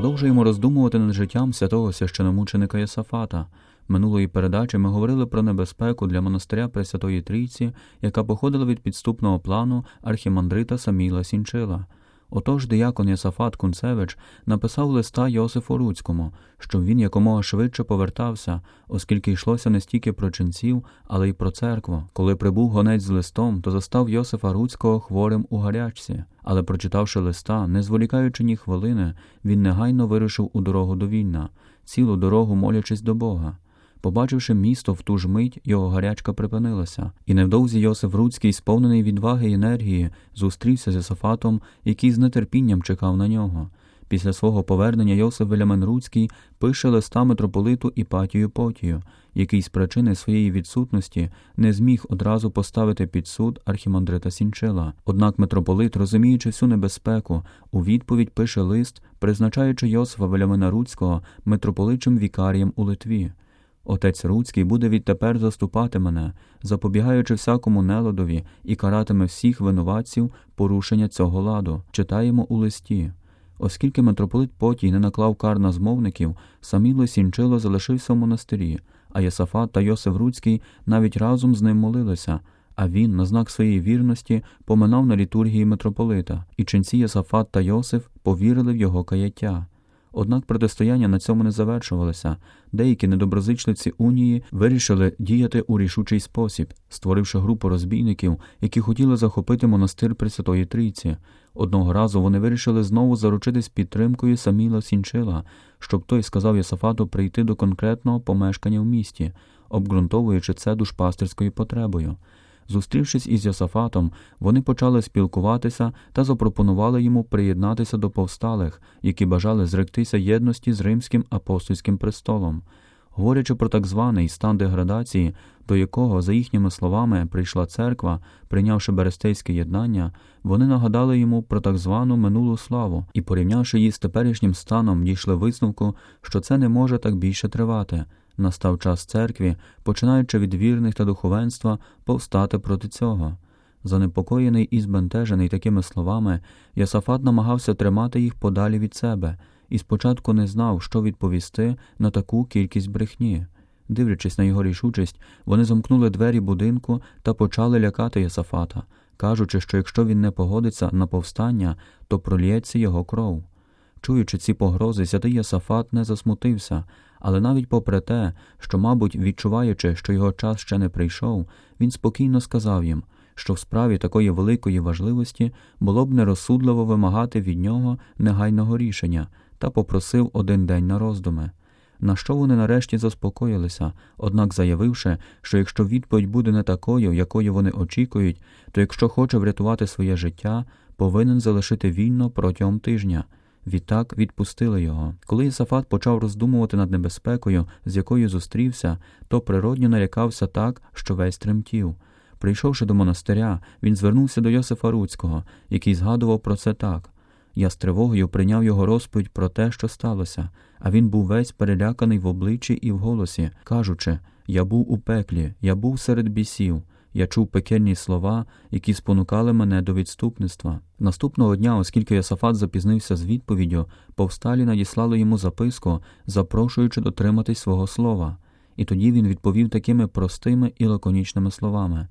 Продовжуємо роздумувати над життям святого священомученика Єсафата. Минулої передачі ми говорили про небезпеку для монастиря Пресвятої Трійці, яка походила від підступного плану архімандрита Самійла Сенчила. Отож диякон Єсафат Кунцевич написав листа Йосифу Руцькому, щоб він якомога швидше повертався, оскільки йшлося не стільки про ченців, але й про церкву. Коли прибув гонець з листом, то застав Йосифа Руцького хворим у гарячці. Але, прочитавши листа, не зволікаючи ні хвилини, він негайно вирушив у дорогу до Вільна, цілу дорогу молячись до Бога. Побачивши місто в ту ж мить, його гарячка припинилася, і невдовзі Йосиф Руцький, сповнений відваги й енергії, зустрівся з Йосифатом, який з нетерпінням чекав на нього. Після свого повернення Йосиф Велямен Руцький пише листа митрополиту Іпатію Потію, який з причини своєї відсутності не зміг одразу поставити під суд архімандрита Сінчила. Однак митрополит, розуміючи всю небезпеку, у відповідь пише лист, призначаючи Йосифа Велямена Руцького митрополичим вікарієм у Литві. Отець Руцький буде відтепер заступати мене, запобігаючи всякому неладові і каратиме всіх винуватців порушення цього ладу. Читаємо у листі. Оскільки митрополит Потій не наклав кар на змовників, Саміло Сінчило залишився в монастирі, а Єсафат та Йосиф Руцький навіть разом з ним молилися, а він, на знак своєї вірності, поминав на літургії митрополита, і ченці Єсафат та Йосиф повірили в його каяття. Однак протистояння на цьому не завершувалося. Деякі недоброзичливці унії вирішили діяти у рішучий спосіб, створивши групу розбійників, які хотіли захопити монастир Пресвятої Трійці. Одного разу вони вирішили знову заручитись підтримкою Саміла Сінчила, щоб той сказав Єсафату прийти до конкретного помешкання в місті, обґрунтовуючи це душпастерською потребою. Зустрівшись із Йосафатом, вони почали спілкуватися та запропонували йому приєднатися до повсталих, які бажали зректися єдності з римським апостольським престолом. Говорячи про так званий стан деградації, до якого, за їхніми словами, прийшла церква, прийнявши Берестейське єднання, вони нагадали йому про так звану минулу славу і, порівнявши її з теперішнім станом, дійшли висновку, що це не може так більше тривати. Настав час церкві, починаючи від вірних та духовенства, повстати проти цього. Занепокоєний і збентежений такими словами, Ясафат намагався тримати їх подалі від себе і спочатку не знав, що відповісти на таку кількість брехні. Дивлячись на його рішучість, вони замкнули двері будинку та почали лякати Ясафата, кажучи, що якщо він не погодиться на повстання, то проліється його кров. Чуючи ці погрози, святий Ясафат не засмутився, але навіть попри те, що, мабуть, відчуваючи, що його час ще не прийшов, він спокійно сказав їм, що в справі такої великої важливості було б нерозсудливо вимагати від нього негайного рішення та попросив один день на роздуми. На що вони нарешті заспокоїлися, однак заявивши, що якщо відповідь буде не такою, якою вони очікують, то якщо хоче врятувати своє життя, повинен залишити вільно протягом тижня. Відтак відпустили його. Коли Ісафат почав роздумувати над небезпекою, з якою зустрівся, то природньо налякався так, що весь тремтів. Прийшовши до монастиря, він звернувся до Йосифа Руцького, який згадував про це так. Я з тривогою прийняв його розповідь про те, що сталося, а він був весь переляканий в обличчі і в голосі, кажучи Я був у пеклі, я був серед бісів. Я чув пекельні слова, які спонукали мене до відступництва. Наступного дня, оскільки Йосафат запізнився з відповіддю, повсталі надіслали йому записку, запрошуючи дотриматись свого слова. І тоді він відповів такими простими і лаконічними словами: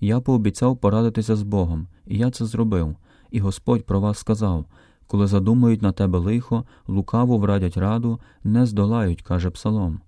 Я пообіцяв порадитися з Богом, і я це зробив. І Господь про вас сказав коли задумають на тебе лихо, лукаво врадять раду, не здолають, каже Псалом.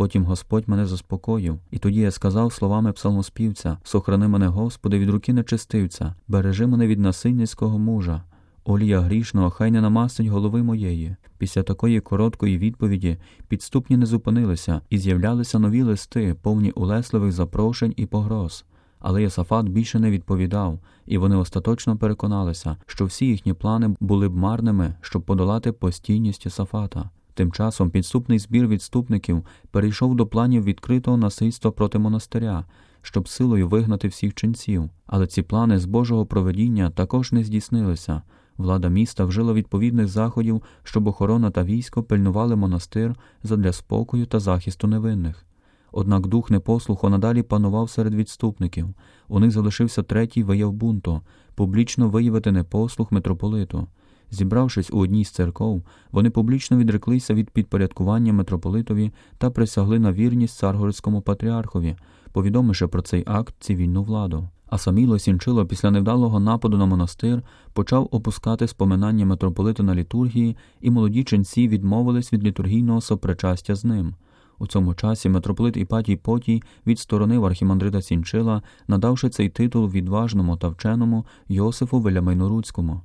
Потім Господь мене заспокоїв, і тоді я сказав словами псалмоспівця Сохрани мене, Господи, від руки нечистивця, бережи мене від насильницького мужа. Олія грішного, хай не намастить голови моєї. Після такої короткої відповіді підступні не зупинилися і з'являлися нові листи, повні улесливих запрошень і погроз. Але Єсафат більше не відповідав, і вони остаточно переконалися, що всі їхні плани були б марними, щоб подолати постійність Єсафата. Тим часом підступний збір відступників перейшов до планів відкритого насильства проти монастиря, щоб силою вигнати всіх ченців. Але ці плани з Божого проведіння також не здійснилися. Влада міста вжила відповідних заходів, щоб охорона та військо пильнували монастир задля спокою та захисту невинних. Однак дух непослуху надалі панував серед відступників. У них залишився третій вияв бунту публічно виявити непослух митрополиту. Зібравшись у одній з церков, вони публічно відреклися від підпорядкування митрополитові та присягли на вірність царгородському патріархові, повідомивши про цей акт цивільну владу. А Саміло Сінчило після невдалого нападу на монастир почав опускати споминання митрополита на літургії, і молоді ченці відмовились від літургійного сопричастя з ним. У цьому часі митрополит Іпатій Потій відсторонив архімандрита Сінчила, надавши цей титул відважному та вченому Йосифу Велямейноруцькому.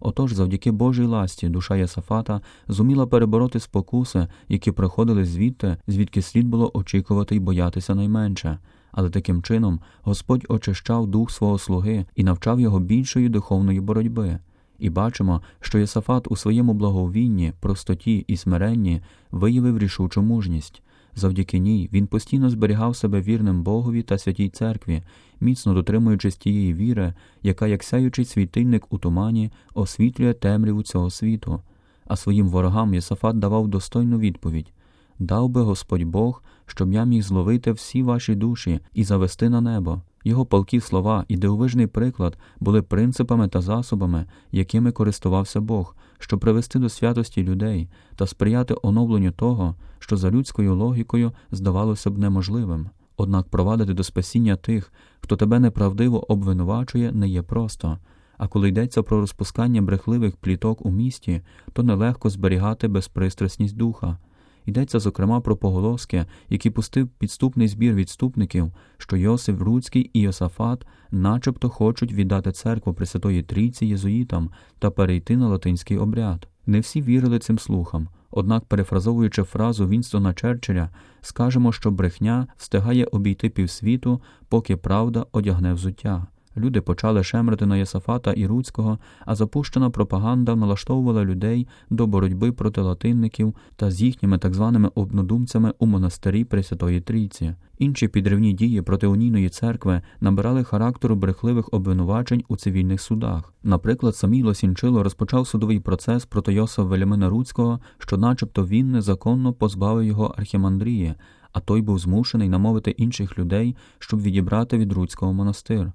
Отож, завдяки Божій ласці, душа Єсафата зуміла перебороти спокуси, які приходили звідти, звідки слід було очікувати й боятися найменше. Але таким чином Господь очищав дух свого слуги і навчав його більшої духовної боротьби. І бачимо, що Єсафат у своєму благовінні, простоті і смиренні виявив рішучу мужність. Завдяки ній він постійно зберігав себе вірним Богові та святій церкві, міцно дотримуючись тієї віри, яка, як сяючий світильник у тумані, освітлює темряву цього світу. А своїм ворогам Єсафат давав достойну відповідь Дав би Господь Бог, щоб я міг зловити всі ваші душі і завести на небо. Його палкі слова і дивовижний приклад були принципами та засобами, якими користувався Бог, щоб привести до святості людей та сприяти оновленню того, що за людською логікою здавалося б неможливим. Однак провадити до спасіння тих, хто тебе неправдиво обвинувачує, не є просто. А коли йдеться про розпускання брехливих пліток у місті, то нелегко зберігати безпристрасність духа. Йдеться, зокрема, про поголоски, які пустив підступний збір відступників, що Йосиф Руцький і Йосафат начебто хочуть віддати церкву Пресвятої Трійці єзуїтам та перейти на латинський обряд. Не всі вірили цим слухам. Однак, перефразовуючи фразу Вінстона Черчилля, скажемо, що брехня встигає обійти півсвіту, поки правда одягне взуття. Люди почали шемрити на Єсафата і Руцького, а запущена пропаганда налаштовувала людей до боротьби проти латинників та з їхніми так званими однодумцями у монастирі Пресвятої Трійці. Інші підривні дії проти унійної церкви набирали характеру брехливих обвинувачень у цивільних судах. Наприклад, Саміло Сінчило розпочав судовий процес проти Йосифа Велімина Руцького, що, начебто, він незаконно позбавив його архімандрії, а той був змушений намовити інших людей, щоб відібрати від Руцького монастир.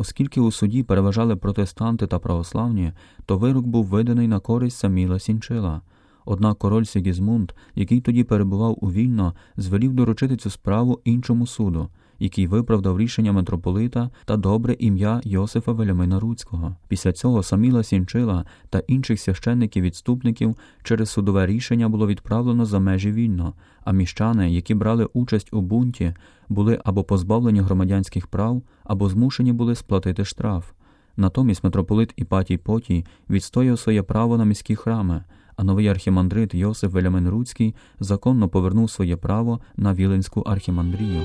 Оскільки у суді переважали протестанти та православні, то вирок був виданий на користь Саміла Сінчила. Однак король Сігізмунд, який тоді перебував у вільно, звелів доручити цю справу іншому суду, який виправдав рішення митрополита та добре ім'я Йосифа Велямина Руцького. Після цього Саміла Сінчила та інших священників-відступників через судове рішення було відправлено за межі вільно, а міщани, які брали участь у бунті, були або позбавлені громадянських прав, або змушені були сплатити штраф. Натомість митрополит Іпатій Потій відстояв своє право на міські храми, а новий архімандрит Йосиф Велямен Руцький законно повернув своє право на Віленську архімандрію.